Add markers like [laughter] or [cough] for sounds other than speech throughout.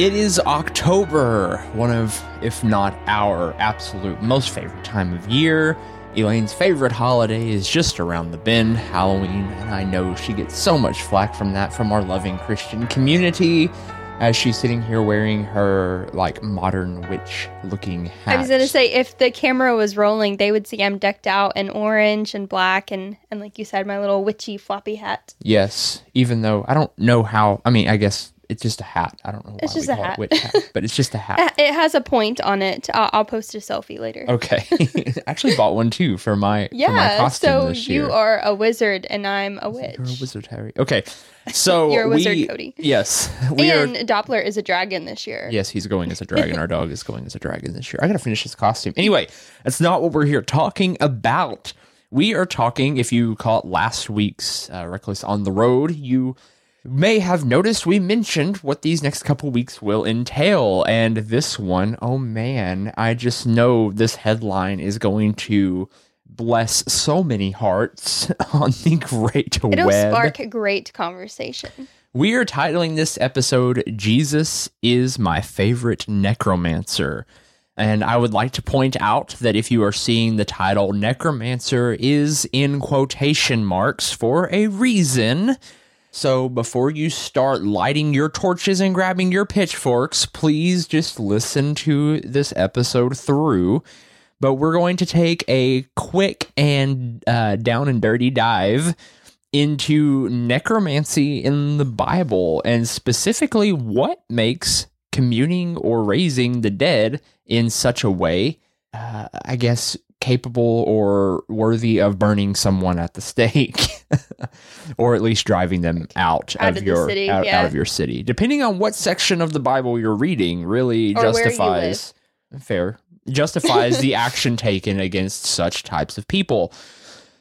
It is October, one of, if not our absolute most favorite time of year. Elaine's favorite holiday is just around the bend, Halloween, and I know she gets so much flack from that from our loving Christian community as she's sitting here wearing her like modern witch looking hat. I was gonna say if the camera was rolling, they would see I'm decked out in orange and black and and like you said, my little witchy floppy hat. Yes, even though I don't know how. I mean, I guess it's just a hat. I don't know. Why It's just we a it hat. witch hat, [laughs] but it's just a hat. It has a point on it. I'll, I'll post a selfie later. Okay, [laughs] [laughs] I actually bought one too for my for my yeah, costume so this year. you are a wizard and I'm a witch. You're a wizard, Harry. Okay, so You're a wizard, we, Cody. Yes, we and are. Doppler is a dragon this year. Yes, he's going as a dragon. Our dog is going as a dragon this year. I gotta finish his costume. Anyway, that's not what we're here talking about. We are talking. If you caught last week's uh, Reckless on the Road, you may have noticed we mentioned what these next couple weeks will entail. And this one, oh man, I just know this headline is going to bless so many hearts [laughs] on the great It'll web. spark a great conversation. We are titling this episode Jesus is My Favorite Necromancer. And I would like to point out that if you are seeing the title, Necromancer is in quotation marks for a reason. So before you start lighting your torches and grabbing your pitchforks, please just listen to this episode through. But we're going to take a quick and uh, down and dirty dive into necromancy in the Bible and specifically what makes communing or raising the dead in such a way, uh, I guess, capable or worthy of burning someone at the stake, [laughs] or at least driving them out, Out of, of your city, out, yeah. out of your city. Depending on what section of the Bible you're reading, really Or where you live. justifies fair justifies the [laughs] action taken against such types of people.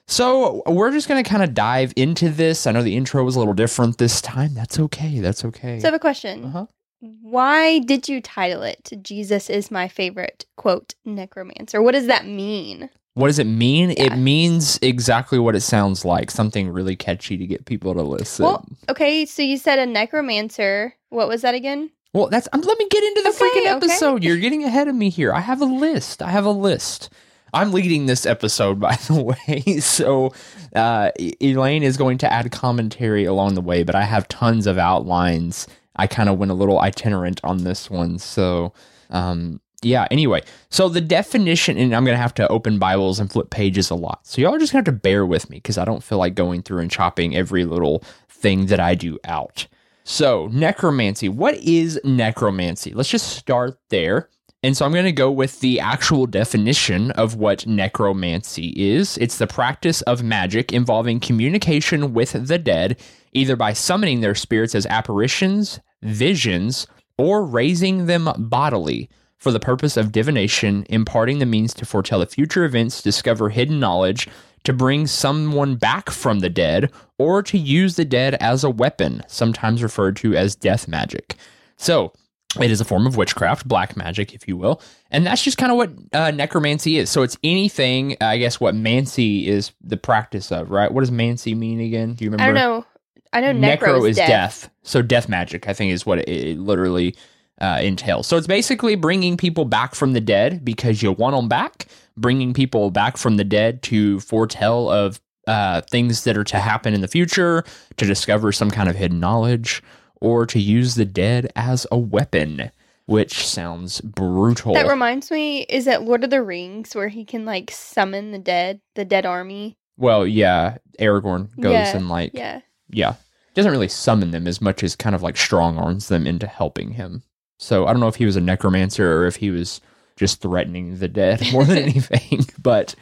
So we're just going to kind of dive into this. I know the intro was a little different this time. That's okay. That's okay. So I have a question. Uh-huh. Why did you title it Jesus is my favorite quote necromancer? What does that mean? what does it mean? Yeah. It means exactly what it sounds like. Something really catchy to get people to listen. Well, okay, so you said a necromancer. What was that again? Well, that's um, let me get into the Okay, freaking okay. episode. You're getting ahead of me here. I have a list. I have a list. I'm leading this episode, [laughs] by the way. [laughs] So uh, Elaine is going to add commentary along the way, but I have tons of outlines. I kind of went a little itinerant on this one. So um, yeah. Anyway, so the definition, and I'm going to have to open Bibles and flip pages a lot. So y'all are just to have to bear with me because I don't feel like going through and chopping every little thing that I do out. So, necromancy. What is necromancy? Let's just start there. And so I'm going to go with the actual definition of what necromancy is. It's the practice of magic involving communication with the dead, either by summoning their spirits as apparitions, visions, or raising them bodily for the purpose of divination, imparting the means to foretell the future events, discover hidden knowledge, to bring someone back from the dead, or to use the dead as a weapon, sometimes referred to as death magic. So, it is a form of witchcraft, black magic, if you will. And that's just kind of what uh, necromancy is. So, it's anything, I guess, what mancy is the practice of, right? What does mancy mean again? Do you remember? I don't know. I know necro, is death. So death magic, I think, is what it, it literally uh, entails. So it's basically bringing people back from the dead because you want them back. Bringing people back from the dead to foretell of uh, things that are to happen in the future, to discover some kind of hidden knowledge, or to use the dead as a weapon. Which sounds brutal. That reminds me, is that Lord of the Rings where he can like summon the dead, the dead army? well, yeah, Aragorn goes Yeah, and like Yeah. yeah, doesn't really summon them as much as kind of like strong arms them into helping him. So I don't know if he was a necromancer or if he was just threatening the dead more than [laughs] anything. But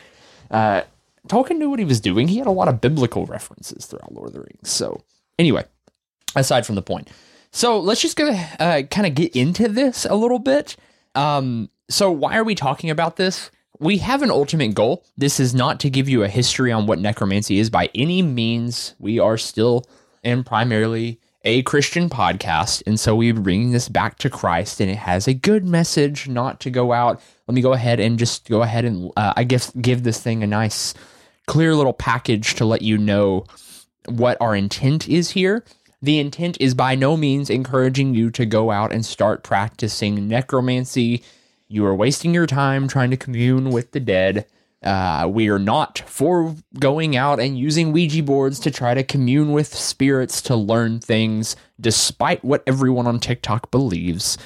uh, Tolkien knew what he was doing. He had a lot of biblical references throughout Lord of the Rings. So anyway, aside from the point, so let's just go uh, kind of get into this a little bit. Um, so why are we talking about this? We have an ultimate goal. This is not to give you a history on what necromancy is by any means. We are still and primarily a Christian podcast, and so we bring this back to Christ, and it has a good message. Not to go out. Let me go ahead and just go ahead and uh, I guess give this thing a nice, clear little package to let you know what our intent is here. The intent is by no means encouraging you to go out and start practicing necromancy. You are wasting your time trying to commune with the dead. Uh, we are not for going out and using Ouija boards to try to commune with spirits to learn things, despite what everyone on TikTok believes.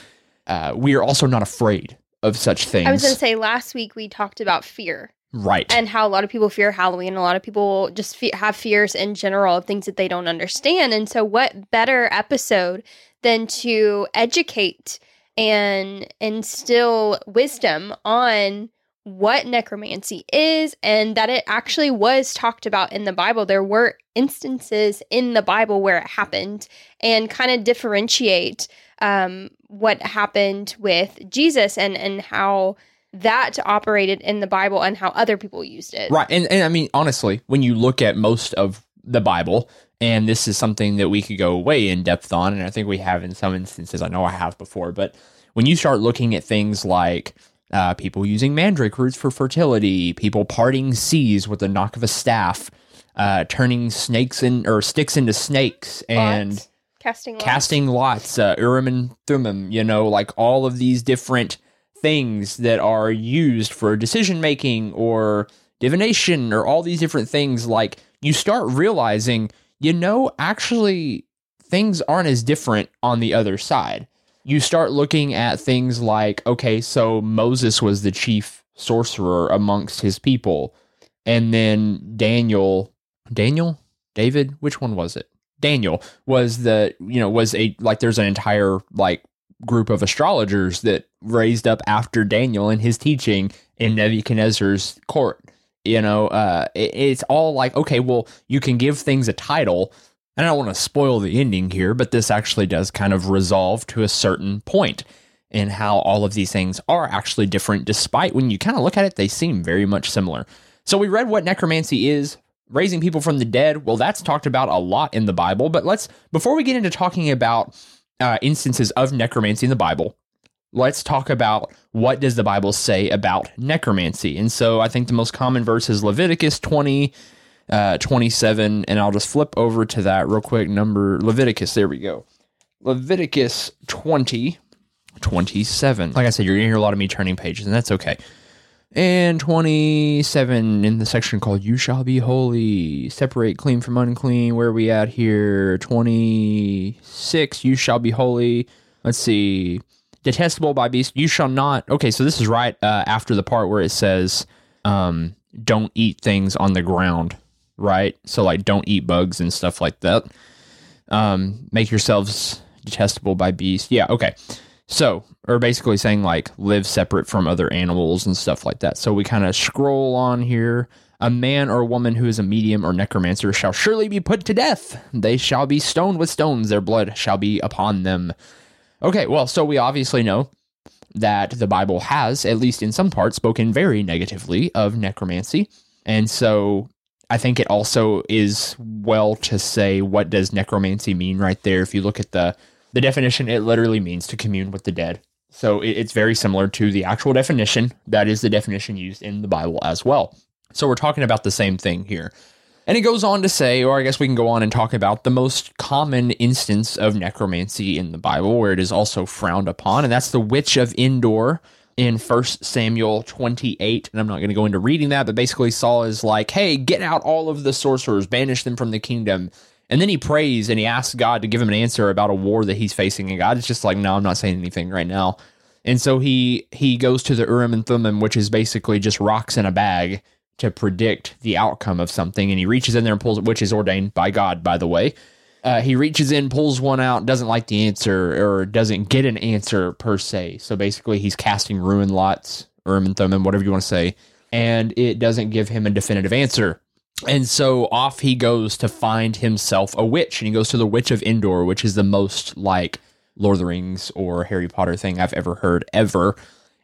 Uh, we are also not afraid of such things. I was going to say last week we talked about fear right. and how a lot of people fear Halloween. A lot of people just fe- have fears in general of things that they don't understand. And so, what better episode than to educate and instill wisdom on what necromancy is and that it actually was talked about in the Bible. There were instances in the Bible where it happened and kind of differentiate um, what happened with Jesus and, and how that operated in the Bible and how other people used it. Right. And, and I mean, honestly, when you look at most of the Bible, and this is something that we could go way in depth on, and I think we have in some instances. I know I have before, but when you start looking at things like uh, people using mandrake roots for fertility, people parting seas with the knock of a staff, uh, turning snakes in or sticks into snakes, and Lots. casting lots. casting lots, uh, Urim and Thummim, you know, like all of these different things that are used for decision making or divination or all these different things. Like you start realizing, you know, actually things aren't as different on the other side. You start looking at things like, okay, so Moses was the chief sorcerer amongst his people. And then Daniel, Daniel, David, which one was it? Daniel was the, you know, was a, like, there's an entire, like, group of astrologers that raised up after Daniel and his teaching in Nebuchadnezzar's court. You know, uh, it, it's all like, okay, well, you can give things a title. And I don't want to spoil the ending here, but this actually does kind of resolve to a certain point in how all of these things are actually different, despite when you kind of look at it, they seem very much similar. So we read what necromancy is, raising people from the dead. Well, that's talked about a lot in the Bible, but let's, before we get into talking about uh, instances of necromancy in the Bible, let's talk about what does the Bible say about necromancy. And so I think the most common verse is Leviticus 20, uh, 27, and I'll just flip over to that real quick. Number Leviticus, there we go. Leviticus 20, 27. Like I said, you're going to hear a lot of me turning pages, and that's okay. And 27 in the section called You Shall Be Holy, Separate Clean from Unclean. Where are we at here? 26, You Shall Be Holy. Let's see. Detestable by beast. You shall not. Okay, so this is right uh, after the part where it says, um, don't eat things on the ground, right? So, like, don't eat bugs and stuff like that. Um, make yourselves detestable by beast. Yeah, okay. So, or basically saying like live separate from other animals and stuff like that. So we kind of scroll on here. A man or woman who is a medium or necromancer shall surely be put to death. They shall be stoned with stones. Their blood shall be upon them. Okay, well, so we obviously know that the Bible has, at least in some parts, spoken very negatively of necromancy. And so I think it also is well to say what does necromancy mean right there. If you look at the the definition, it literally means to commune with the dead. So it's very similar to the actual definition. That is the definition used in the Bible as well. So we're talking about the same thing here. And it goes on to say, or I guess we can go on and talk about the most common instance of necromancy in the Bible, where it is also frowned upon, and that's the witch of Endor in 1 Samuel 28. And I'm not going to go into reading that, but basically Saul is like, hey, get out all of the sorcerers, banish them from the kingdom. And then he prays and he asks God to give him an answer about a war that he's facing. And God is just like, no, I'm not saying anything right now. And so he he goes to the Urim and Thummim, which is basically just rocks in a bag to predict the outcome of something. And he reaches in there and pulls which is ordained by God, by the way. Uh, he reaches in, pulls one out, doesn't like the answer or doesn't get an answer per se. So basically, he's casting ruin lots, Urim and Thummim, whatever you want to say, and it doesn't give him a definitive answer. And so off he goes to find himself a witch, and he goes to the Witch of Endor, which is the most like Lord of the Rings or Harry Potter thing I've ever heard ever.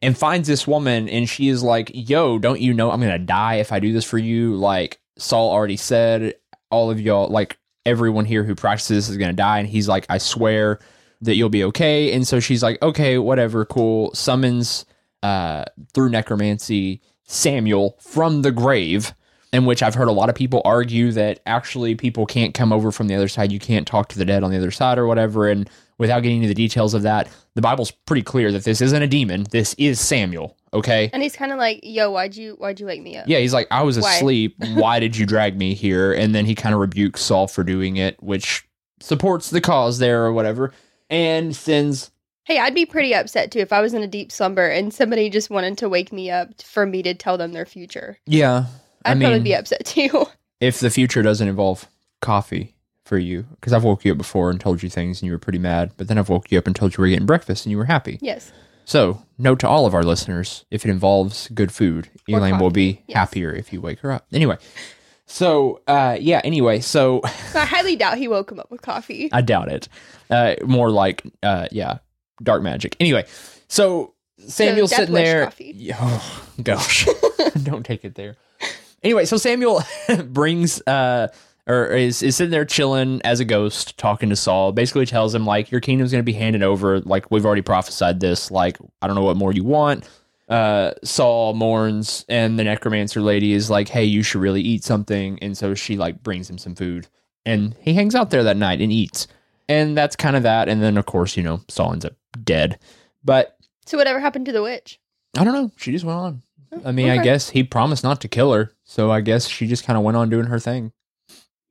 And finds this woman, and she is like, Yo, don't you know I'm gonna die if I do this for you? Like Saul already said, all of y'all, like everyone here who practices is gonna die. And he's like, I swear that you'll be okay. And so she's like, Okay, whatever, cool. Summons uh through necromancy Samuel from the grave in which I've heard a lot of people argue that actually people can't come over from the other side. You can't talk to the dead on the other side or whatever. And without getting into the details of that, the Bible's pretty clear that this isn't a demon. This is Samuel. Okay. And he's kind of like, "Yo, why'd you why'd you wake me up?" Yeah, he's like, I was Why? asleep. [laughs] Why did you drag me here? And then he kind of rebukes Saul for doing it, which supports the cause there or whatever, and sends. Hey, I'd be pretty upset too if I was in a deep slumber and somebody just wanted to wake me up for me to tell them their future. Yeah, I I'd mean, probably be upset too. [laughs] if the future doesn't involve coffee for you, because I've woke you up before and told you things and you were pretty mad, but then I've woke you up and told you we're getting breakfast and you were happy. yes. So, note to all of our listeners: if it involves good food, Or Elaine will be yes. happier if you wake her up. Anyway, so uh, yeah. Anyway, [laughs] so I highly doubt he woke him up with coffee. I doubt it. Uh, more like, uh, yeah, dark magic. Anyway, so Samuel's Death sitting there. coffee. Oh gosh, [laughs] don't take it there. Anyway, so Samuel [laughs] brings uh, or is is sitting there chilling as a ghost, talking to Saul. Basically, tells him like your kingdom's going to be handed over. Like we've already prophesied this. Like I don't know what more you want. Uh, Saul mourns, and the necromancer lady is like, "Hey, you should really eat something." And so she like brings him some food, and he hangs out there that night and eats. And that's kind of that. And then of course, you know, Saul ends up dead. But So whatever happened to the witch? I don't know. She just went on. I mean, I guess he promised not to kill her, so I guess she just kind of went on doing her thing.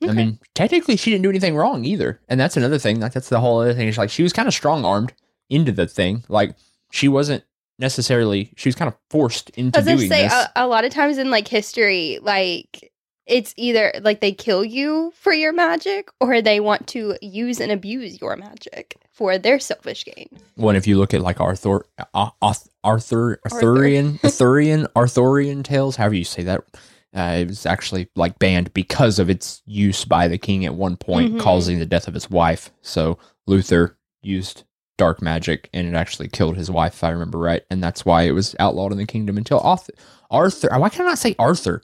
I mean, technically, she didn't do anything wrong either, and that's another thing. Like that's the whole other thing. Is like she was kind of strong armed into the thing. Like she wasn't necessarily. She was kind of forced into I was doing say this. a, a lot of times in like history, like it's either like they kill you for your magic or they want to use and abuse your magic for their selfish gain. One, if you look at like Arthur, uh, Arth- Arthur, Arthurian, [laughs] Arthurian, Arthurian tales, however you say that, uh, it was actually like banned because of its use by the king at one point, Mhm. causing the death of his wife. So Uther used dark magic, and it actually killed his wife, if I remember right, and that's why it was outlawed in the kingdom until Arthur. Arthur, why can I not say Arthur?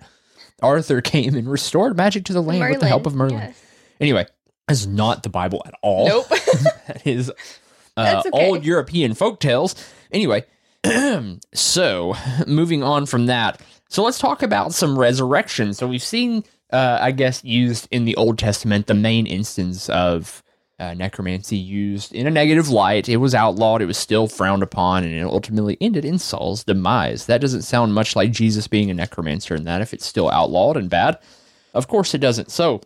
Arthur came and restored magic to the land with the help of Merlin. yes. Anyway, this is not the Bible at all Nope. [laughs] that is [laughs] uh, okay. old European folk tales. Anyway, [clears throat] so [laughs] moving on from that, so let's talk about some resurrection. So we've seen, uh, I guess, used in the Old Testament, the main instance of uh, necromancy used in a negative light. It was outlawed, it was still frowned upon, and it ultimately ended in Saul's demise. That doesn't sound much like Jesus being a necromancer in that if it's still outlawed and bad. Of course it doesn't. So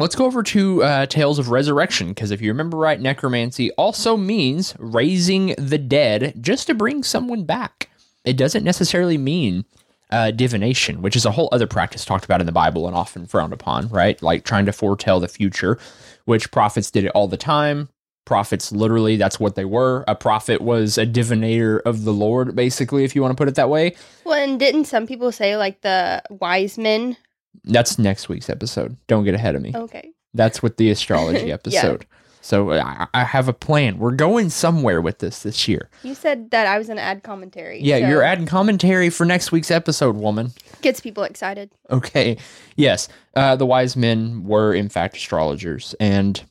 Let's go over to uh, Tales of Resurrection, because if you remember right, necromancy also means raising the dead just to bring someone back. It doesn't necessarily mean uh, divination, which is a whole other practice talked about in the Bible and often frowned upon, right? Like trying to foretell the future, which prophets did it all the time. Prophets, literally, that's what they were. A prophet was a divinator of the Lord, basically, if you want to put it that way. well, and didn't some people say like the wise men? That's next week's episode. Don't get ahead of me. Okay. That's with the [laughs] astrology Yeah. So I, I have a plan. We're going somewhere with this this year. You said that I was gonna add commentary. Yeah, so you're adding commentary for next week's episode, woman. gets people excited. Okay. Yes, uh, the wise men were in fact astrologers, and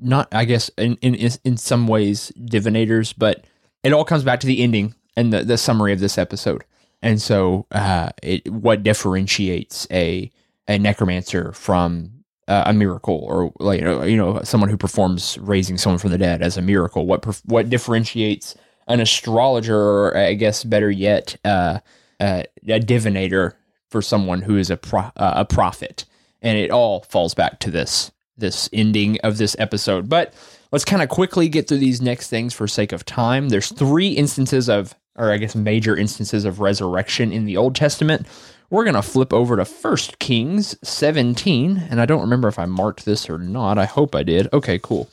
not, I guess, in in in some ways divinators. But it all comes back to the ending and the the summary of this episode. And so, uh, it what differentiates a a necromancer from uh, a miracle, or like you know, someone who performs raising someone from the dead as a miracle? What perf- what differentiates an astrologer, or I guess better yet, uh, uh, a divinator for someone who is a pro- uh, a prophet, and it all falls back to this this ending of this episode. But let's kind of quickly get through these next things for sake of time. There's three instances of, or I guess major instances of resurrection in the Old Testament. We're gonna flip over to First Kings 17, and I don't remember if I marked this or not. I hope I did. Okay, cool.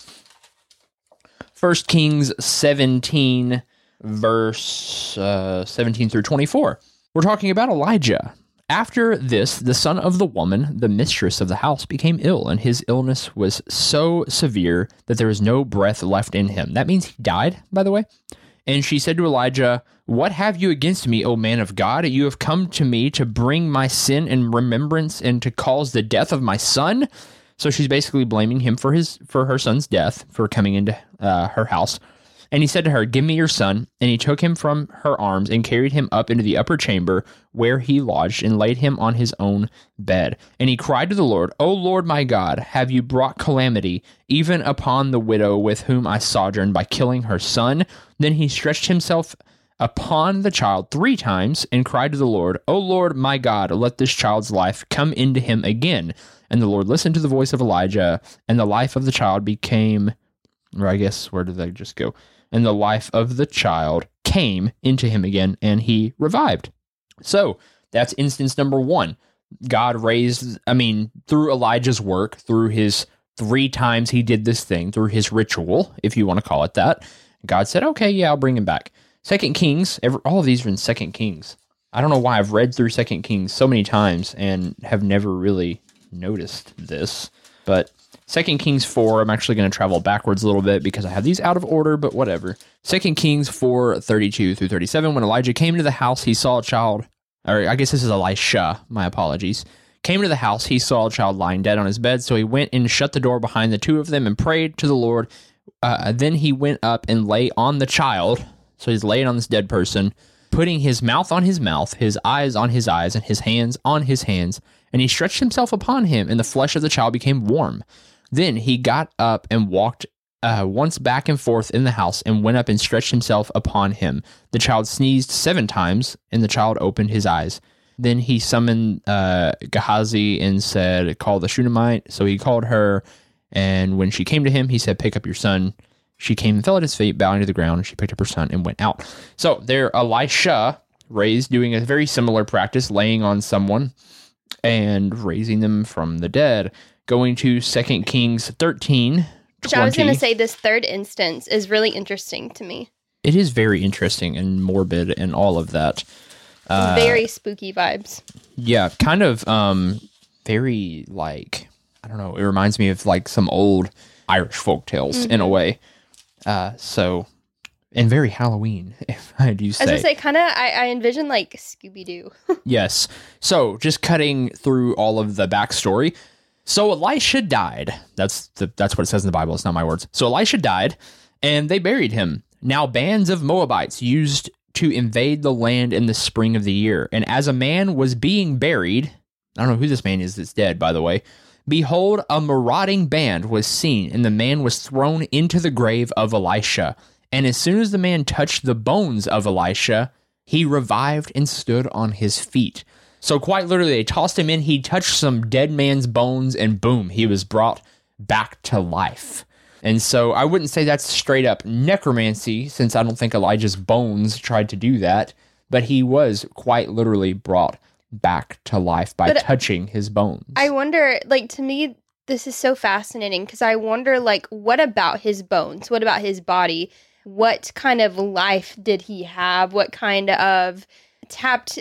First Kings 17, verse uh, 17 through 24. We're talking about Elijah. After this, the son of the woman, the mistress of the house, became ill, and his illness was so severe that there was no breath left in him. That means he died, by the way. And she said to Elijah, What have you against me, O man of God? You have come to me to bring my sin in remembrance and to cause the death of my son. So she's basically blaming him for his for her son's death for coming into uh, her house. And he said to her, Give me your son. And he took him from her arms and carried him up into the upper chamber where he lodged and laid him on his own bed. And he cried to the Lord, O Lord my God, have you brought calamity even upon the widow with whom I sojourned by killing her son? Then he stretched himself upon the child three times and cried to the Lord, O Lord my God, let this child's life come into him again. And the Lord listened to the voice of Elijah, and the life of the child became, or I guess, where did they just go? And the life of the child came into him again, and he revived. So that's instance number one. God raised, I mean, through Elijah's work, through his three times he did this thing, through his ritual, if you want to call it that, God said, okay, yeah, I'll bring him back. Second Kings, every, all of these are in Second Kings. I don't know why I've read through Second Kings so many times and have never really noticed this, but Second Kings 4, I'm actually going to travel backwards a little bit because I have these out of order, but whatever. Second Kings 4, 32 through 37. When Elijah came to the house, he saw a child, or I guess this is Elisha, my apologies. Came to the house, he saw a child lying dead on his bed, so he went and shut the door behind the two of them and prayed to the Lord. Uh, then he went up and lay on the child, so he's laying on this dead person, putting his mouth on his mouth, his eyes on his eyes, and his hands on his hands. And he stretched himself upon him, and the flesh of the child became warm. Then he got up and walked uh, once back and forth in the house and went up and stretched himself upon him. The child sneezed seven times, and the child opened his eyes. Then he summoned uh, Gehazi and said, Call the Shunammite. So he called her, and when she came to him, he said, Pick up your son. She came and fell at his feet, bowing to the ground, and she picked up her son and went out. So there, Elisha raised, doing a very similar practice, laying on someone and raising them from the dead. Going to Second Kings 13. Which I was going to say this third instance is really interesting to me. It is very interesting and morbid and all of that. Uh, Very spooky vibes. Yeah, kind of um very like I don't know, it reminds me of like some old Irish folk tales in a way. Uh so and very Halloween, [laughs] if I do I was say. gonna say, kind of, I, I envision like Scooby Doo. [laughs] Yes. So just cutting through all of the backstory. So Elisha died. That's the, that's what it says in the Bible. It's not my words. So Elisha died, and they buried him. Now bands of Moabites used to invade the land in the spring of the year, and as a man was being buried, I don't know who this man is that's dead, by the way. Behold, a marauding band was seen, and the man was thrown into the grave of Elisha. And as soon as the man touched the bones of Elisha, he revived and stood on his feet. So, quite literally, they tossed him in. He touched some dead man's bones, and boom, he was brought back to life. And so, I wouldn't say that's straight up necromancy, since I don't think Elijah's bones tried to do that, but he was quite literally brought back to life by But uh, touching his bones. I wonder, like, to me, this is so fascinating because I wonder, like, what about his bones? What about his body? What kind of life did he have? What kind of tapped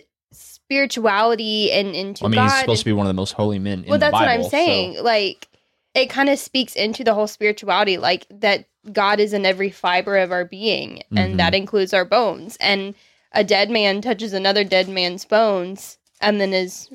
spirituality and into I mean, God? he's supposed to be one of the most holy men in well, that's Bible. what I'm so- saying. Like, it kind of speaks into the whole spirituality, like that God is in every fiber of our being, and mm-hmm. that includes our bones. And a dead man touches another dead man's bones and then is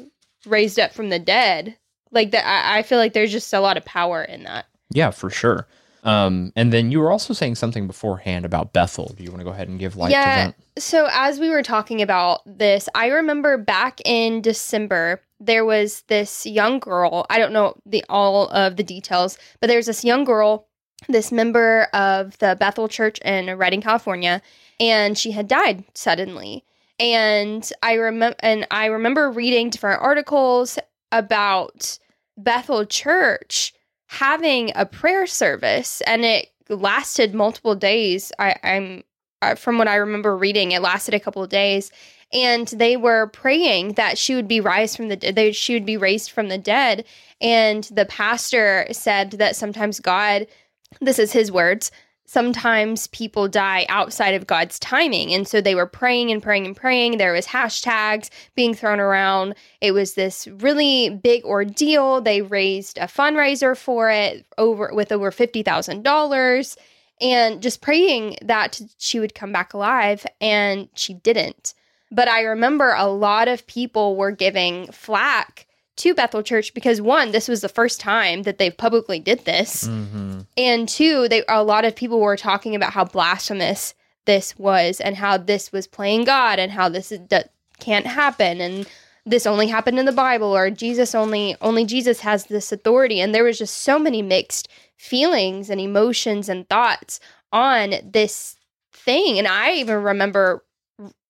raised up from the dead. Like that, I, I feel like there's just a lot of power in that. Yeah, for sure. Um, and then you were also saying something beforehand about Bethel. Do you want to go ahead and give light Yeah. to that? So as we were talking about this, I remember back in December there was this young girl. I don't know the all of the details, but there's this young girl, this member of the Bethel Church in Redding, California, and she had died suddenly. And I remember and I remember reading different articles about Bethel Church having a prayer service and it lasted multiple days. I, I'm uh, from what I remember reading, it lasted a couple of days, and they were praying that she would be raised from the they, she would be raised from the dead. And the pastor said that sometimes God, this is his words, sometimes people die outside of God's timing, and so they were praying and praying and praying. There was hashtags being thrown around. It was this really big ordeal. They raised a fundraiser for it over with over fifty thousand dollars and just praying that she would come back alive and she didn't but i remember a lot of people were giving flack to Bethel Church because one, this was the first time that they publicly did this, Mm-hmm. and two, they a lot of people were talking about how blasphemous this was and how this was playing God and how this is, that can't happen and this only happened in the Bible or Jesus only only Jesus has this authority. And there was just so many mixed feelings and emotions and thoughts on this thing. And I even remember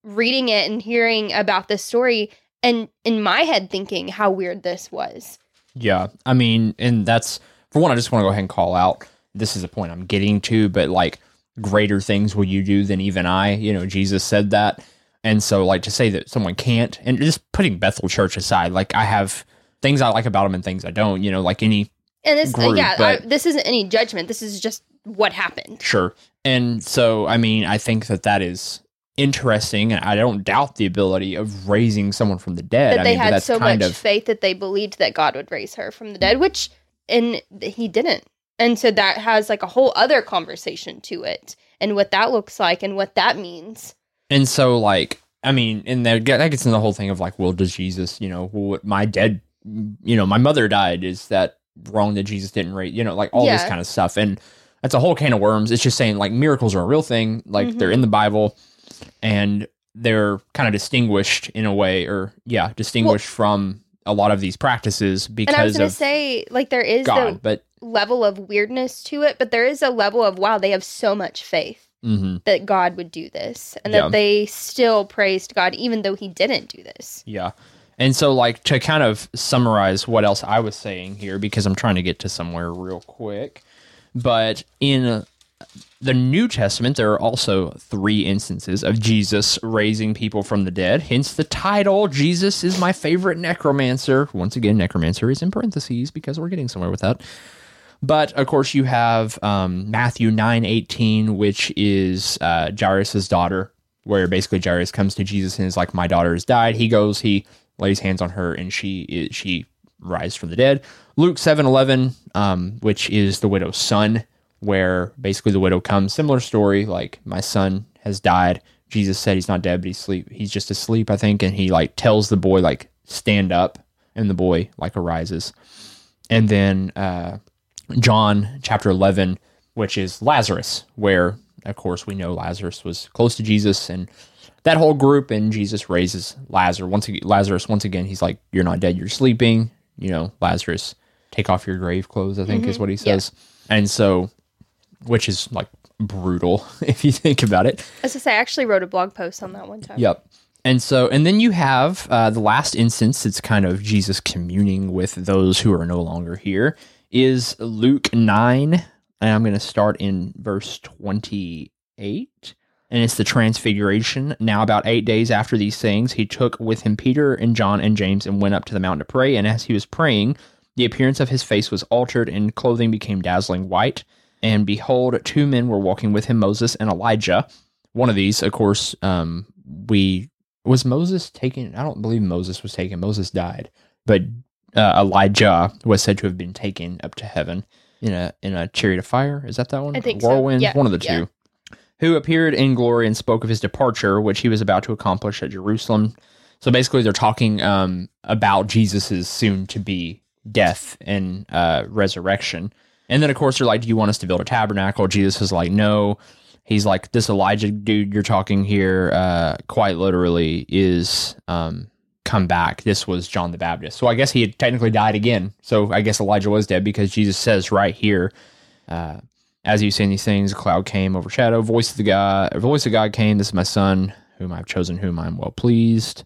reading it and hearing about this story and in my head thinking how weird this was. Yeah, I mean, and that's for one. I just want to go ahead and call out. This is a point I'm getting to, but like greater things will you do than even I. You know, Jesus said that, and so like to say that someone can't, and just putting Bethel Church aside, like I have things I like about them and things I don't. You know, like any And this uh, Group, yeah, but- I, this isn't any judgment. This is just what happened. Sure. And so, I mean, I think that that is interesting, and I don't doubt the ability of raising someone from the dead. that I they mean, had so much of faith that they believed that God would raise her from the dead, which and he didn't. And so that has like a whole other conversation to it and what that looks like and what that means. and so like, I mean, and that that gets in the whole thing of like, well, does Jesus, you know, my dead, you know, my mother died. Is that wrong that Jesus didn't raise? You know, like all this kind of stuff, and that's a whole can of worms. It's just saying like miracles are a real thing, like Mm-hmm. they're in the Bible, and they're kind of distinguished in a way, or yeah, distinguished from a lot of these practices because And I was going of to say like there is God, but level of weirdness to it, but there is a level of wow, they have so much faith mhm, that God would do this and Yeah. that they still praised God even though he didn't do this. yeah. And so, like, to kind of summarize what else I was saying here, because I'm trying to get to somewhere real quick. But in uh, the New Testament, there are also three instances of Jesus raising people from the dead. Hence the title, Jesus is my favorite necromancer. Once again, necromancer is in parentheses because we're getting somewhere with that. But of course, you have um, Matthew nine eighteen, which is uh, Jairus' daughter, where basically Jairus comes to Jesus and is like, "My daughter has died." He goes, he lays hands on her, and she is, she rises from the dead. Luke seven eleven, um, which is the widow's son, where basically the widow comes. Similar story, like my son has died. Jesus said he's not dead, but he's sleep. He's just asleep, I think, and he like tells the boy like stand up, and the boy like arises. And then uh, John chapter 11, which is Lazarus, where, of course, we know Lazarus was close to Jesus and that whole group, and Jesus raises Lazarus. Once again, Lazarus, once again, he's like, You're not dead, you're sleeping. You know, Lazarus, take off your grave clothes, I think is what he says. And so, which is like brutal [laughs] if you think about it. As I say, I actually wrote a blog post on that one time. Yep. And so, and then you have uh, the last instance, it's kind of Jesus communing with those who are no longer here, is Luke 9. And I'm going to start in verse 28. And it's the transfiguration. Now, about eight days after these things, he took with him Peter and John and James and went up to the mountain to pray. And as he was praying, the appearance of his face was altered, and clothing became dazzling white. And behold, two men were walking with him, Moses and Elijah. One of these, of course, um, we was Moses taken. I don't believe Moses was taken. Moses died, but uh, Elijah was said to have been taken up to heaven in a in a chariot of fire. Is that that one? I think so. Whirlwind. Yeah, One of the yeah. two. Who appeared in glory and spoke of his departure, which he was about to accomplish at Jerusalem. So basically, they're talking um, about Jesus's soon to be death and uh, resurrection. And then, of course, they're like, Do you want us to build a tabernacle? Jesus is like, No. He's like, This Elijah dude you're talking here, uh, quite literally, is um, come back. This was John the Baptist. So I guess he had technically died again. So I guess Elijah was dead because Jesus says right here, uh, as you saying these things, a cloud came, overshadowed. Voice of the God, voice of God came. This is my son, whom I've chosen, whom I'm well pleased.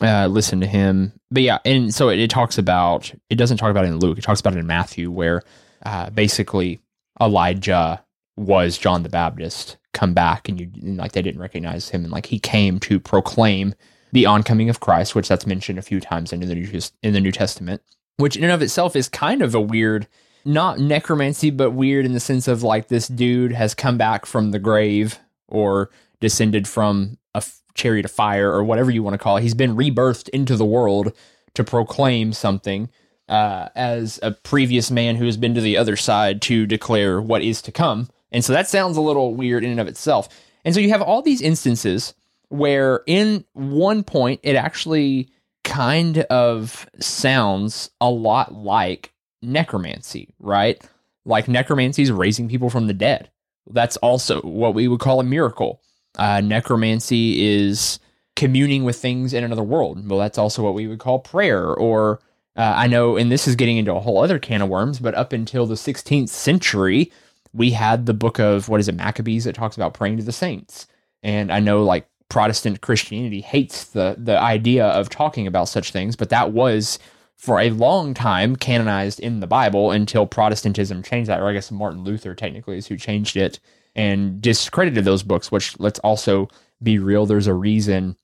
Uh, listen to him. But yeah, and so it, it talks about. It doesn't talk about it in Luke. It talks about it in Matthew, where uh, basically Elijah was John the Baptist come back, and you and like they didn't recognize him, and like he came to proclaim the oncoming of Christ, which that's mentioned a few times in the New in the New Testament, which in and of itself is kind of a weird not necromancy, but weird in the sense of like this dude has come back from the grave or descended from a f- chariot of fire or whatever you want to call it. He's been rebirthed into the world to proclaim something uh, as a previous man who has been to the other side to declare what is to come. And so that sounds a little weird in and of itself. And so you have all these instances where, in one point, it actually kind of sounds a lot like necromancy, right? Like necromancy is raising people from the dead. That's also what we would call a miracle. Uh, necromancy is communing with things in another world. Well, that's also what we would call prayer. Or uh, I know, and this is getting into a whole other can of worms, but up until the 16th century, we had the book of what is it, Maccabees, that talks about praying to the saints. And I know, like Protestant Christianity hates the the idea of talking about such things, but that was for a long time canonized in the Bible until Protestantism changed that. Or I guess Martin Luther technically is who changed it and discredited those books. Which let's also be real, there's a reason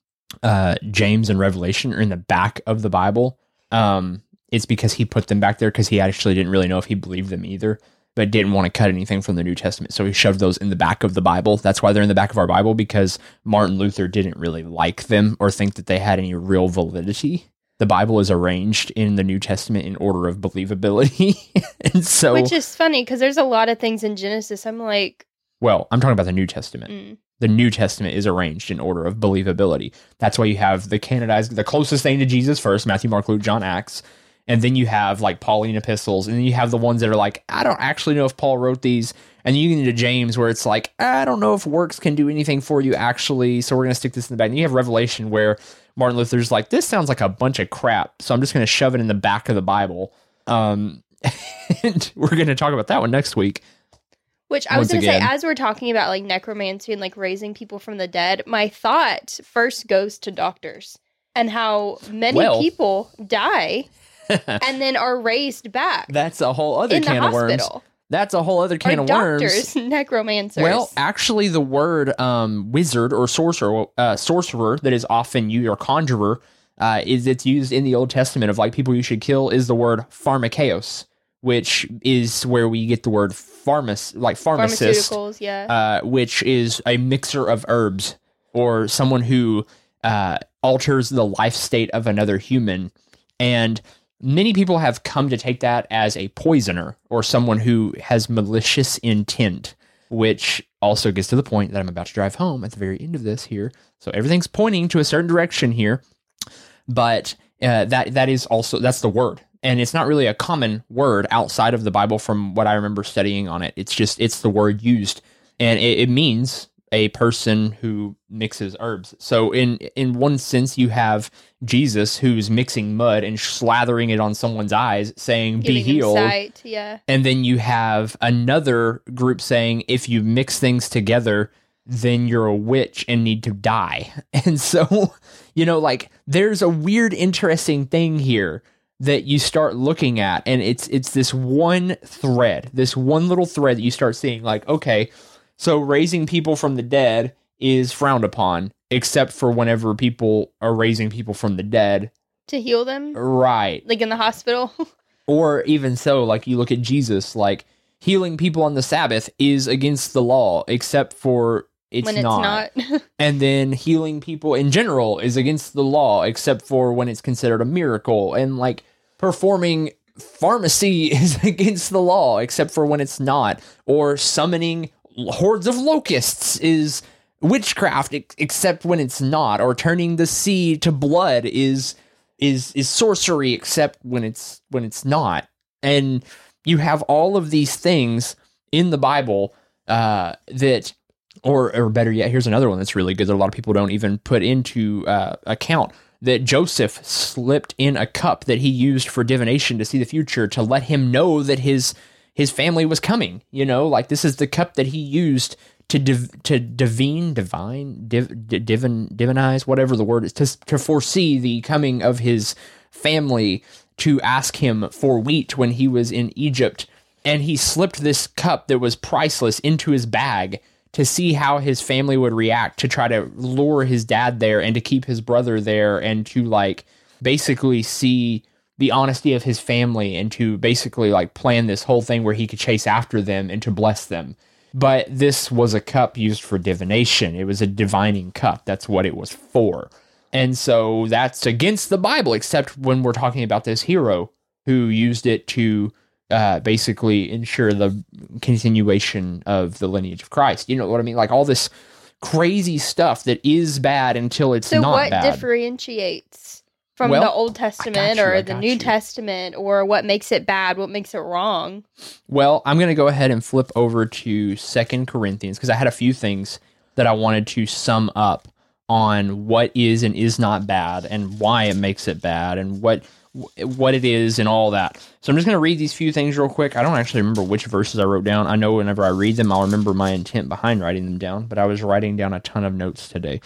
uh, James and Revelation are in the back of the Bible. Um, it's because he put them back there because he actually didn't really know if he believed them either but didn't want to cut anything from the New Testament. So he shoved those in the back of the Bible. That's why they're in the back of our Bible because Martin Luther didn't really like them or think that they had any real validity. The Bible is arranged in the New Testament in order of believability. [laughs] and so Which is funny because there's a lot of things in Genesis. I'm like, well, I'm talking about the New Testament. mm, The New Testament is arranged in order of believability. That's why you have the canonized, the closest thing to Jesus first, Matthew, Mark, Luke, John, Acts. And then you have like Pauline epistles, and then you have the ones that are like, I don't actually know if Paul wrote these. And you get into James, where it's like, I don't know if works can do anything for you actually, so we're gonna stick this in the back. And you have Revelation, where Martin Luther's like, this sounds like a bunch of crap, so I'm just gonna shove it in the back of the Bible. Um, [laughs] and we're gonna talk about that one next week. Which I was going to say, as we're talking about like necromancy and like raising people from the dead, my thought first goes to doctors and how many Well. people die [laughs] and then are raised back That's a whole other can of worms. That's a whole other can Are of worms. doctors [laughs] necromancers? Well, actually, the word um, wizard or sorcerer, uh, sorcerer that is often used or conjurer uh, is it's used in the Old Testament of like people you should kill is the word pharmakeos, which is where we get the word pharmac like pharmacist, pharmaceuticals, yeah. uh, which is a mixer of herbs or someone who uh, alters the life state of another human. And many people have come to take that as a poisoner or someone who has malicious intent, which also gets to the point that I'm about to drive home at the very end of this here. So everything's pointing to a certain direction here, but uh, that that is also that's the word, and it's not really a common word outside of the Bible from what I remember studying on it. It's just it's the word used, and it, it means a person who mixes herbs. So in in one sense, you have Jesus who's mixing mud and slathering it on someone's eyes, saying "Be healed." sight, yeah. And then you have another group saying, if you mix things together, then you're a witch and need to die. [laughs] And so, [laughs] you know, like there's a weird, interesting thing here that you start looking at, and it's it's this one thread, this one little thread that you start seeing, like, okay, so raising people from the dead is frowned upon, except for whenever people are raising people from the dead. To heal them, Right like in the hospital. [laughs] or even so like you look at jesus like healing people on the sabbath is against the law except for it's, when it's not. not. [laughs] and then healing people in general is against the law except for when it's considered a miracle and like performing pharmacy [laughs] is against the law except for when it's not or summoning hordes of locusts is witchcraft except when it's not or turning the sea to blood is is is sorcery except when it's when it's not and you have all of these things in the bible uh that or or better yet here's another one that's really good that a lot of people don't even put into uh, account that joseph slipped in a cup that he used for divination to see the future to let him know that his his family was coming you know? Like this is the cup that he used to div- to divine divine div- divin divinize whatever the word is to to foresee the coming of his family to ask him for wheat when he was in Egypt. And he slipped this cup that was priceless into his bag to see how his family would react to try to lure his dad there and to keep his brother there and to like basically see the honesty of his family and to basically like plan this whole thing where he could chase after them and to bless them. But this was a cup used for divination. It was a divining cup. That's what it was for. And so that's against the Bible, except when we're talking about this hero who used it to uh, basically ensure the continuation of the lineage of Christ. You know what I mean? Like all this crazy stuff that is bad until it's so not what bad. differentiates from Well, the Old Testament you, or the New you. Testament or what makes it bad, what makes it wrong. Well, I'm going to go ahead and flip over to Second Corinthians because I had a few things that I wanted to sum up on what is and is not bad and why it makes it bad and what what it is and all that. So I'm just going to read these few things real quick. I don't actually remember which verses I wrote down. I know whenever I read them, I'll remember my intent behind writing them down, but I was writing down a ton of notes today.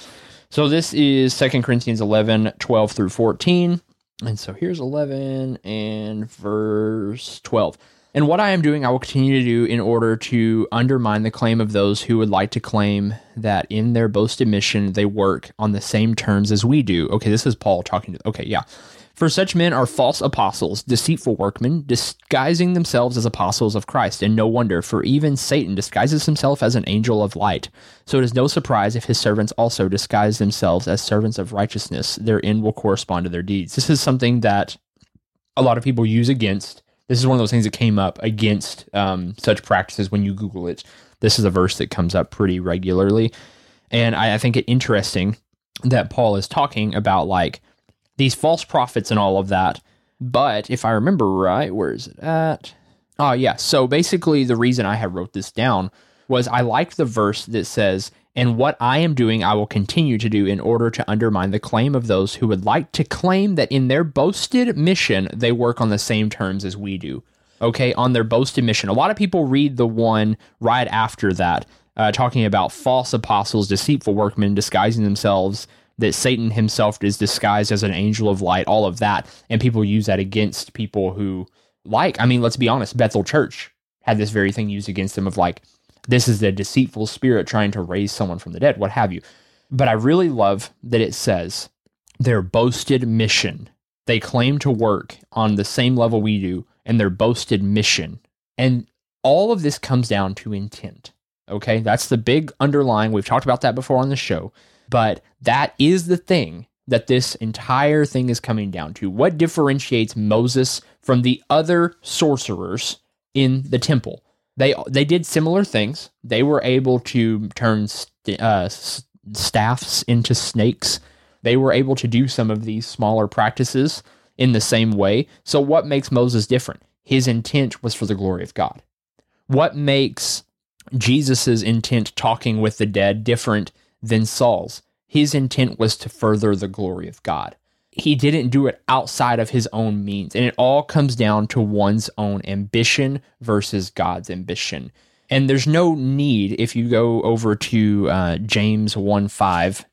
So this is Second Corinthians 11, 12 through 14. And so here's 11 and verse 12. And what I am doing, I will continue to do in order to undermine the claim of those who would like to claim that in their boasted mission they work on the same terms as we do. Okay, this is Paul talking to. Okay, yeah. For such men are false apostles, deceitful workmen, disguising themselves as apostles of Christ. And no wonder, for even Satan disguises himself as an angel of light. So it is no surprise if his servants also disguise themselves as servants of righteousness. Their end will correspond to their deeds. This is something that a lot of people use against. This is one of those things that came up against um, such practices when you Google it. This is a verse that comes up pretty regularly. And I, I think it interesting that Paul is talking about like these false prophets and all of that. But if I remember right, where is it at? Oh, yeah. So basically, the reason I had wrote this down was I liked the verse that says, And what I am doing, I will continue to do in order to undermine the claim of those who would like to claim that in their boasted mission, they work on the same terms as we do. Okay, on their boasted mission. A lot of people read the one right after that, uh, talking about false apostles, deceitful workmen disguising themselves that Satan himself is disguised as an angel of light, all of that. And people use that against people who like, I mean, let's be honest, Bethel Church had this very thing used against them of like, this is the deceitful spirit trying to raise someone from the dead, what have you. But I really love that it says their boasted mission. They claim to work on the same level we do and their boasted mission. And all of this comes down to intent. Okay. That's the big underlying. We've talked about that before on the show. But that is the thing that this entire thing is coming down to. What differentiates Moses from the other sorcerers in the temple? They they did similar things. They were able to turn st- uh, s- staffs into snakes. They were able to do some of these smaller practices in the same way. So what makes Moses different? His intent was for the glory of God. What makes Jesus's intent talking with the dead different than Saul's? His intent was to further the glory of God. He didn't do it outside of his own means. And it all comes down to one's own ambition versus God's ambition. And there's no need, if you go over to uh, James 1 5,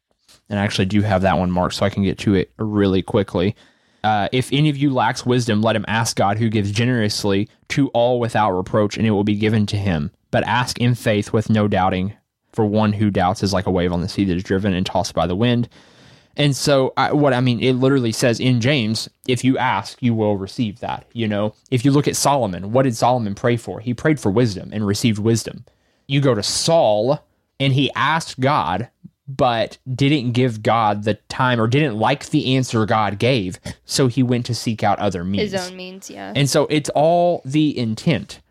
and I actually do have that one marked so I can get to it really quickly. Uh, if any of you lacks wisdom, let him ask God, who gives generously to all without reproach, and it will be given to him. But ask in faith with no doubting, for one who doubts is like a wave on the sea that is driven and tossed by the wind. And so, I, what I mean, it literally says in James, if you ask, you will receive that. You know, if you look at Solomon, what did Solomon pray for? He prayed for wisdom and received wisdom. You go to Saul, and he asked God, but didn't give God the time or didn't like the answer God gave. So he went to seek out other means. His own means, yeah. And so it's all the intent.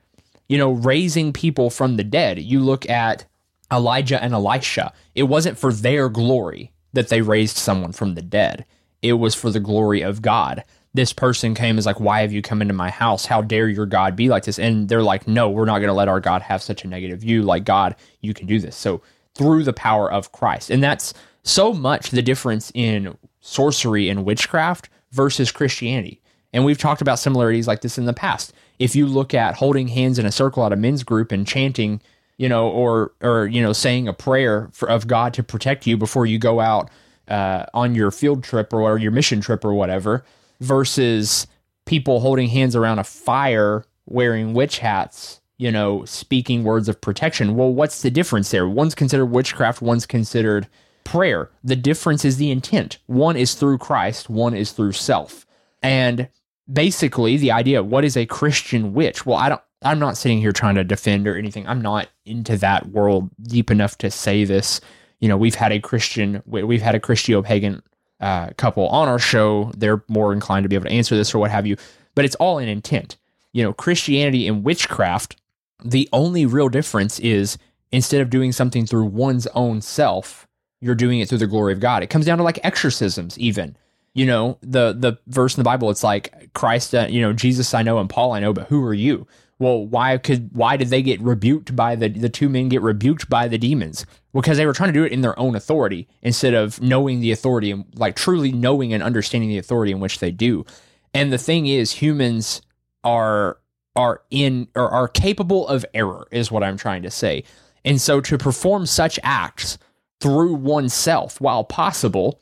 You know, raising people from the dead. You look at Elijah and Elisha. It wasn't for their glory that they raised someone from the dead. It was for the glory of God. This person came as like, "Why have you come into my house? How dare your God be like this?" And they're like, "No, we're not going to let our God have such a negative view. Like God, you can do this." So through the power of Christ, and that's so much the difference in sorcery and witchcraft versus Christianity. And we've talked about similarities like this in the past. If you look at holding hands in a circle at a men's group and chanting, you know, or or you know, saying a prayer for, of God to protect you before you go out uh, on your field trip or, or your mission trip or whatever, versus people holding hands around a fire wearing witch hats, you know, speaking words of protection. Well, what's the difference there? One's considered witchcraft, one's considered prayer. The difference is the intent. One is through Christ, one is through self. And basically, the idea what is a Christian witch? Well, I don't. I'm not sitting here trying to defend or anything. I'm not into that world deep enough to say this. You know, we've had a Christian, we- we've had a Christio pagan uh, couple on our show. They're more inclined to be able to answer this or what have you. But it's all in intent. You know, Christianity and witchcraft. The only real difference is instead of doing something through one's own self, you're doing it through the glory of God. It comes down to like exorcisms, even. You know, the the verse in the Bible, it's like Christ, uh, you know, Jesus I know and Paul I know, but who are you? Well, why could why did they get rebuked by the the two men get rebuked by the demons? Because they were trying to do it in their own authority instead of knowing the authority and like truly knowing and understanding the authority in which they do. And the thing is, humans are are in or are capable of error, is what I'm trying to say. And so to perform such acts through oneself, while possible,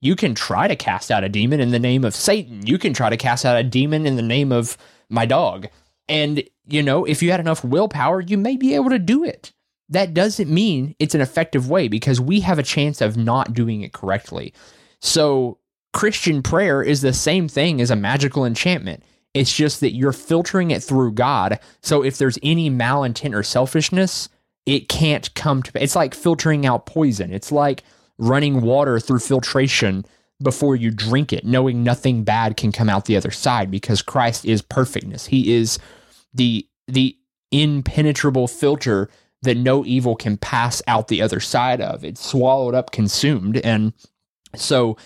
you can try to cast out a demon in the name of Satan. You can try to cast out a demon in the name of my dog. And, you know, if you had enough willpower, you may be able to do it. That doesn't mean it's an effective way because we have a chance of not doing it correctly. So, Christian prayer is the same thing as a magical enchantment. It's just that you're filtering it through God. So, if there's any malintent or selfishness, it can't come to it's like filtering out poison. It's like running water through filtration before you drink it, knowing nothing bad can come out the other side because Christ is perfectness. He is the the impenetrable filter that no evil can pass out the other side of. It's swallowed up, consumed. And so,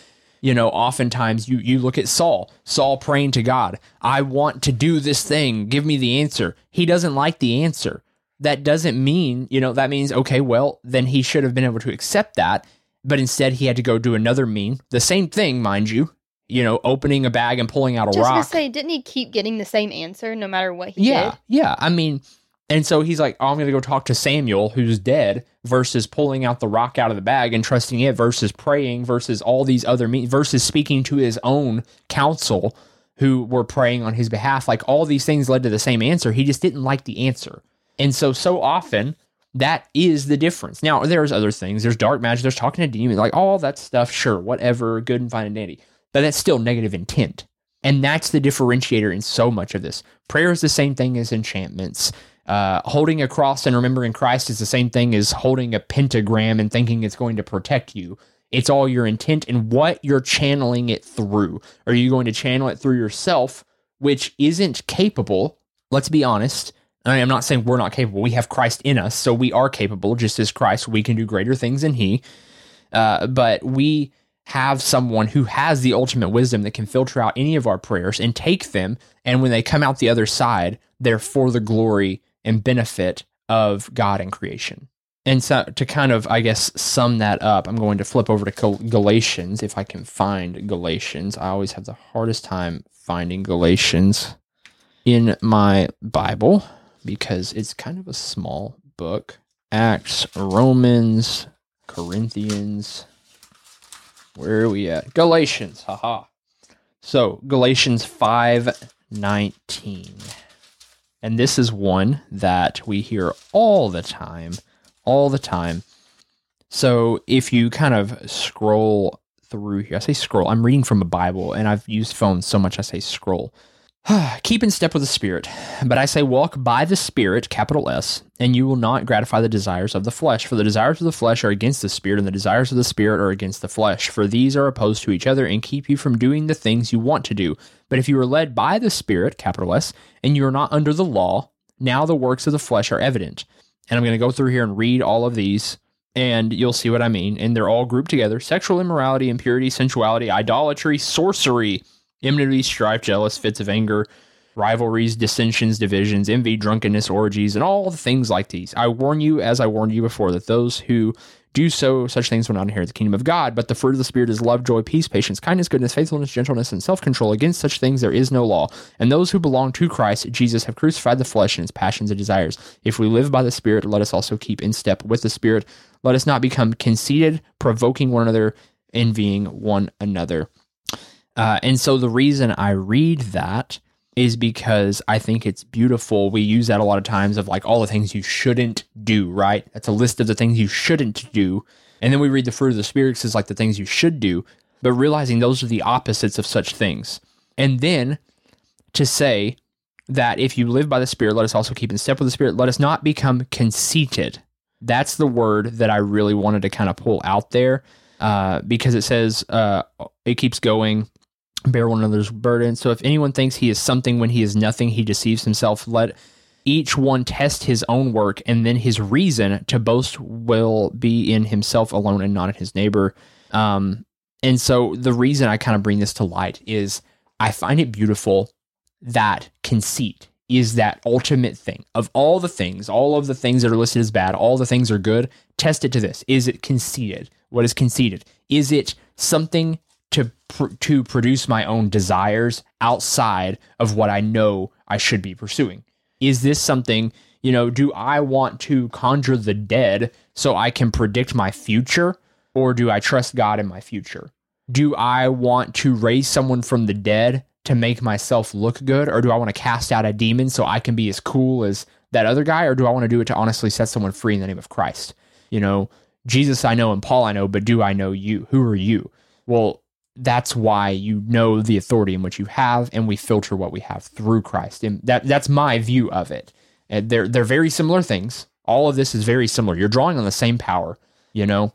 you know, oftentimes you you look at Saul, Saul praying to God, I want to do this thing, give me the answer. He doesn't like the answer. That doesn't mean, you know, that means okay, well, then he should have been able to accept that but instead he had to go do another mean, the same thing, mind you. You know, opening a bag and pulling out a Just rock. to say, didn't he keep getting the same answer no matter what he yeah, did? yeah. I mean, and so he's like, oh, I'm going to go talk to Samuel, who's dead, versus pulling out the rock out of the bag and trusting it, versus praying, versus all these other means, versus speaking to his own counsel who were praying on his behalf. Like all these things led to the same answer. He just didn't like the answer. And so, so often, that is the difference. Now, there's other things. There's dark magic. There's talking to demons. Like all that stuff. Sure, whatever, good and fine and dandy. But that's still negative intent, and that's the differentiator in so much of this. Prayer is the same thing as enchantments. Uh, holding a cross and remembering Christ is the same thing as holding a pentagram and thinking it's going to protect you. It's all your intent and what you're channeling it through. Are you going to channel it through yourself, which isn't capable? Let's be honest I am not saying we're not capable. We have Christ in us, so we are capable, just as Christ. We can do greater things than He. Uh, but we have someone who has the ultimate wisdom that can filter out any of our prayers and take them. And when they come out the other side, they're for the glory and benefit of God and creation. And so, to kind of, I guess, sum that up, I'm going to flip over to Galatians if I can find Galatians. I always have the hardest time finding Galatians in my Bible because it's kind of a small book. Acts, Romans, Corinthians. Where are we at? Galatians. Haha. So Galatians 5 19. And this is one that we hear all the time. All the time. So if you kind of scroll through here, I say scroll. I'm reading from a Bible and I've used phones so much I say scroll. [sighs] Keep in step with the Spirit. But I say, walk by the Spirit, capital S, and you will not gratify the desires of the flesh. For the desires of the flesh are against the Spirit, and the desires of the Spirit are against the flesh. For these are opposed to each other and keep you from doing the things you want to do. But if you are led by the Spirit, capital S, and you are not under the law, now the works of the flesh are evident. And I'm going to go through here and read all of these, and you'll see what I mean. And they're all grouped together sexual immorality, impurity, sensuality, idolatry, sorcery enmity, strife, jealous, fits of anger, rivalries, dissensions, divisions, envy, drunkenness, orgies, and all the things like these. I warn you, as I warned you before, that those who do so, such things will not inherit the kingdom of God. But the fruit of the Spirit is love, joy, peace, patience, kindness, goodness, faithfulness, gentleness, and self control. Against such things there is no law. And those who belong to Christ Jesus have crucified the flesh and its passions and desires. If we live by the Spirit, let us also keep in step with the Spirit. Let us not become conceited, provoking one another, envying one another. Uh, and so the reason I read that is because I think it's beautiful. We use that a lot of times of like all the things you shouldn't do, right? That's a list of the things you shouldn't do. And then we read the fruit of the Spirit as like the things you should do, but realizing those are the opposites of such things. And then to say that if you live by the Spirit, let us also keep in step with the Spirit. Let us not become conceited. That's the word that I really wanted to kind of pull out there uh, because it says, uh, it keeps going bear one another's burden. So if anyone thinks he is something when he is nothing, he deceives himself. Let each one test his own work, and then his reason to boast will be in himself alone and not in his neighbor. Um, And so the reason I kind of bring this to light is I find it beautiful that conceit is that ultimate thing of all the things, all of the things that are listed as bad, all the things are good. Test it to this: is it conceited? What is conceited? Is it something pr- to produce my own desires outside of what I know I should be pursuing? Is this something you know? Do I want to conjure the dead so I can predict my future, or do I trust God in my future? Do I want to raise someone from the dead to make myself look good or do I want to cast out a demon so I can be as cool as that other guy or do I want to do it to honestly set someone free in the name of Christ? You know, Jesus I know and Paul I know, but do I know you? Who are you? Well, that's why you know the authority in which you have and we filter what we have through Christ. And that that's my view of it. And they're they're very similar things. All of this is very similar. You're drawing on the same power, you know.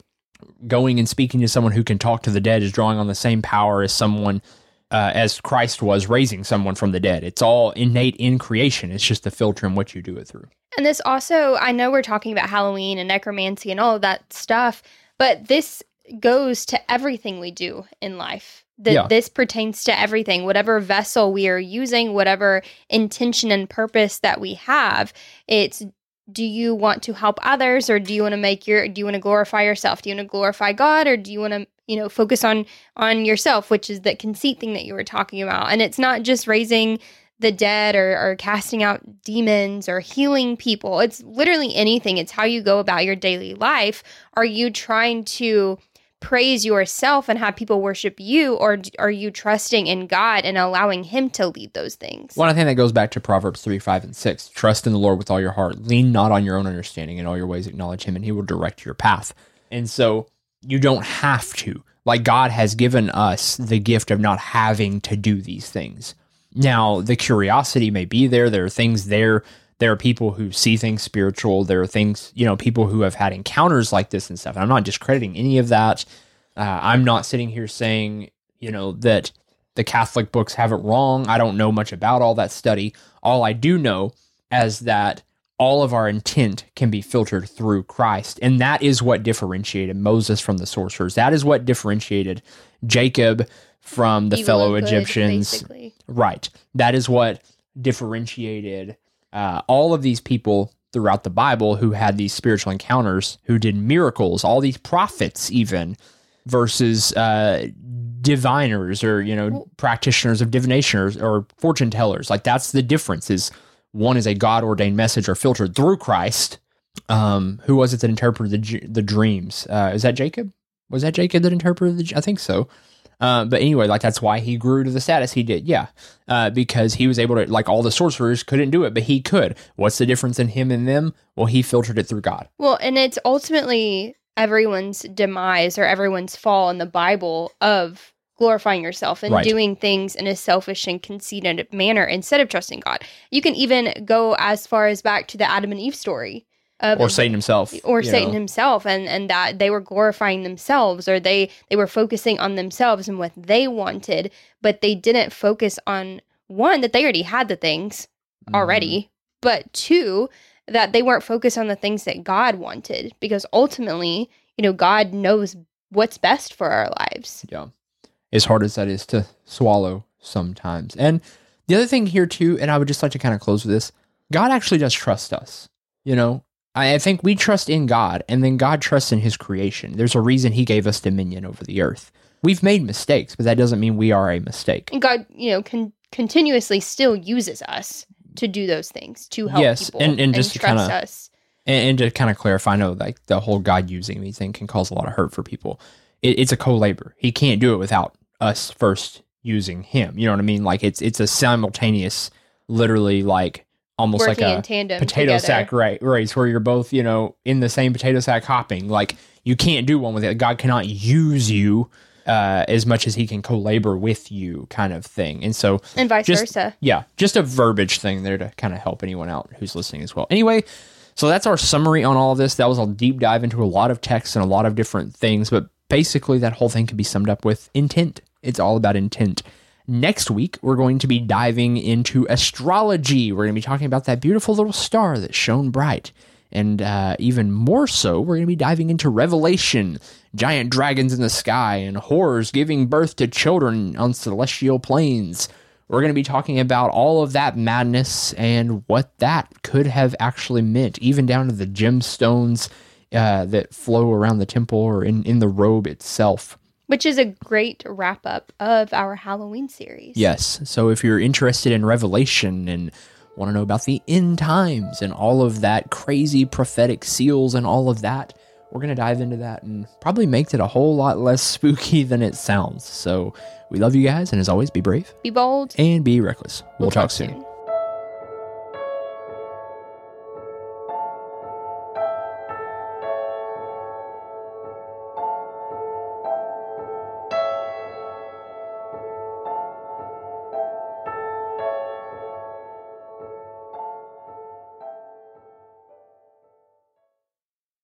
Going and speaking to someone who can talk to the dead is drawing on the same power as someone uh, as Christ was raising someone from the dead. It's all innate in creation. It's just the filter in which you do it through. And this also, I know we're talking about Halloween and necromancy and all of that stuff, but this goes to everything we do in life. That Yeah. this pertains to everything, whatever vessel we are using, whatever intention and purpose that we have. It's do you want to help others or do you want to make your do you want to glorify yourself? Do you want to glorify God or do you want to, you know, focus on on yourself, which is that conceit thing that you were talking about. And it's not just raising the dead or, or casting out demons or healing people. It's literally anything. It's how you go about your daily life. Are you trying to praise yourself and have people worship you, or are you trusting in God and allowing Him to lead those things? I think that goes back to Proverbs 3, 5, and 6. Trust in the Lord with all your heart. Lean not on your own understanding. In all your ways, acknowledge Him, and He will direct your path. And so you don't have to. Like, God has given us the gift of not having to do these things. Now, the curiosity may be there. There are things there. There are people who see things spiritual. There are things, you know, people who have had encounters like this and stuff. And I'm not discrediting any of that. Uh, I'm not sitting here saying, you know, that the Catholic books have it wrong. I don't know much about all that study. All I do know is that all of our intent can be filtered through Christ. And that is what differentiated Moses from the sorcerers. That is what differentiated Jacob from the Evil fellow good, Egyptians. basically. Right. That is what differentiated uh, all of these people throughout the Bible who had these spiritual encounters, who did miracles, all these prophets, even versus uh, diviners or you know practitioners of divination or, or fortune tellers. Like that's the difference. Is one is a God ordained message or filtered through Christ. Um, who was it that interpreted the the dreams? Uh, is that Jacob? Was that Jacob that interpreted the? I think so. Uh, but anyway, like that's why he grew to the status he did. Yeah, uh, because he was able to, like all the sorcerers couldn't do it, but he could. What's the difference in him and them? Well, he filtered it through God. Well, and it's ultimately everyone's demise or everyone's fall in the Bible of glorifying yourself and Right. doing things in a selfish and conceited manner instead of trusting God. You can even go as far as back to the Adam and Eve story. Of Or Satan himself. or Satan know. himself and and that they were glorifying themselves or they they were focusing on themselves and what they wanted but they didn't focus on one that they already had the things Mm-hmm. already but two that they weren't focused on the things that God wanted because ultimately you know God knows what's best for our lives Yeah. As hard as that is to swallow sometimes. And the other thing here, too, and I would just like to kind of close with this God actually does trust us. You know, I, I think we trust in God, and then God trusts in his creation. There's a reason he gave us dominion over the earth. We've made mistakes, but that doesn't mean we are a mistake. and God you know con- continuously still uses us to do those things to help Yes, people and- and just to trust kinda- us And, and to kind of clarify, I know like the whole God using me thing can cause a lot of hurt for people. It, it's a co-labor. He can't do it without us first using him. You know what I mean? Like it's it's a simultaneous, literally like almost working like a tandem potato together. sack ra- race where you're both you know in the same potato sack hopping. Like you can't do one with it. God cannot use you uh, as much as He can co-labor with you, kind of thing. And so and vice just- versa yeah, just a verbiage thing there to kind of help anyone out who's listening as well. Anyway, so that's our summary on all of this. That was a deep dive into a lot of text and a lot of different things, but basically that whole thing can be summed up with intent. It's all about intent. Next week, we're going to be diving into astrology. We're going to be talking about that beautiful little star that shone bright And uh, even more so, we're going to be diving into Revelation giant dragons in the sky and horrors giving birth to children on celestial planes. We're going to be talking about all of that madness and what that could have actually meant, even down to the gemstones uh, that flow around the temple or in, in the robe itself. Which is a great wrap up of our Halloween series. Yes. So if you're interested in Revelation and want to know about the end times and all of that crazy prophetic seals and all of that, we're going to dive into that and probably make it a whole lot less [laughs] spooky than it sounds. So we love you guys. And as always, be brave, Be bold. and be reckless. We'll, talk, soon.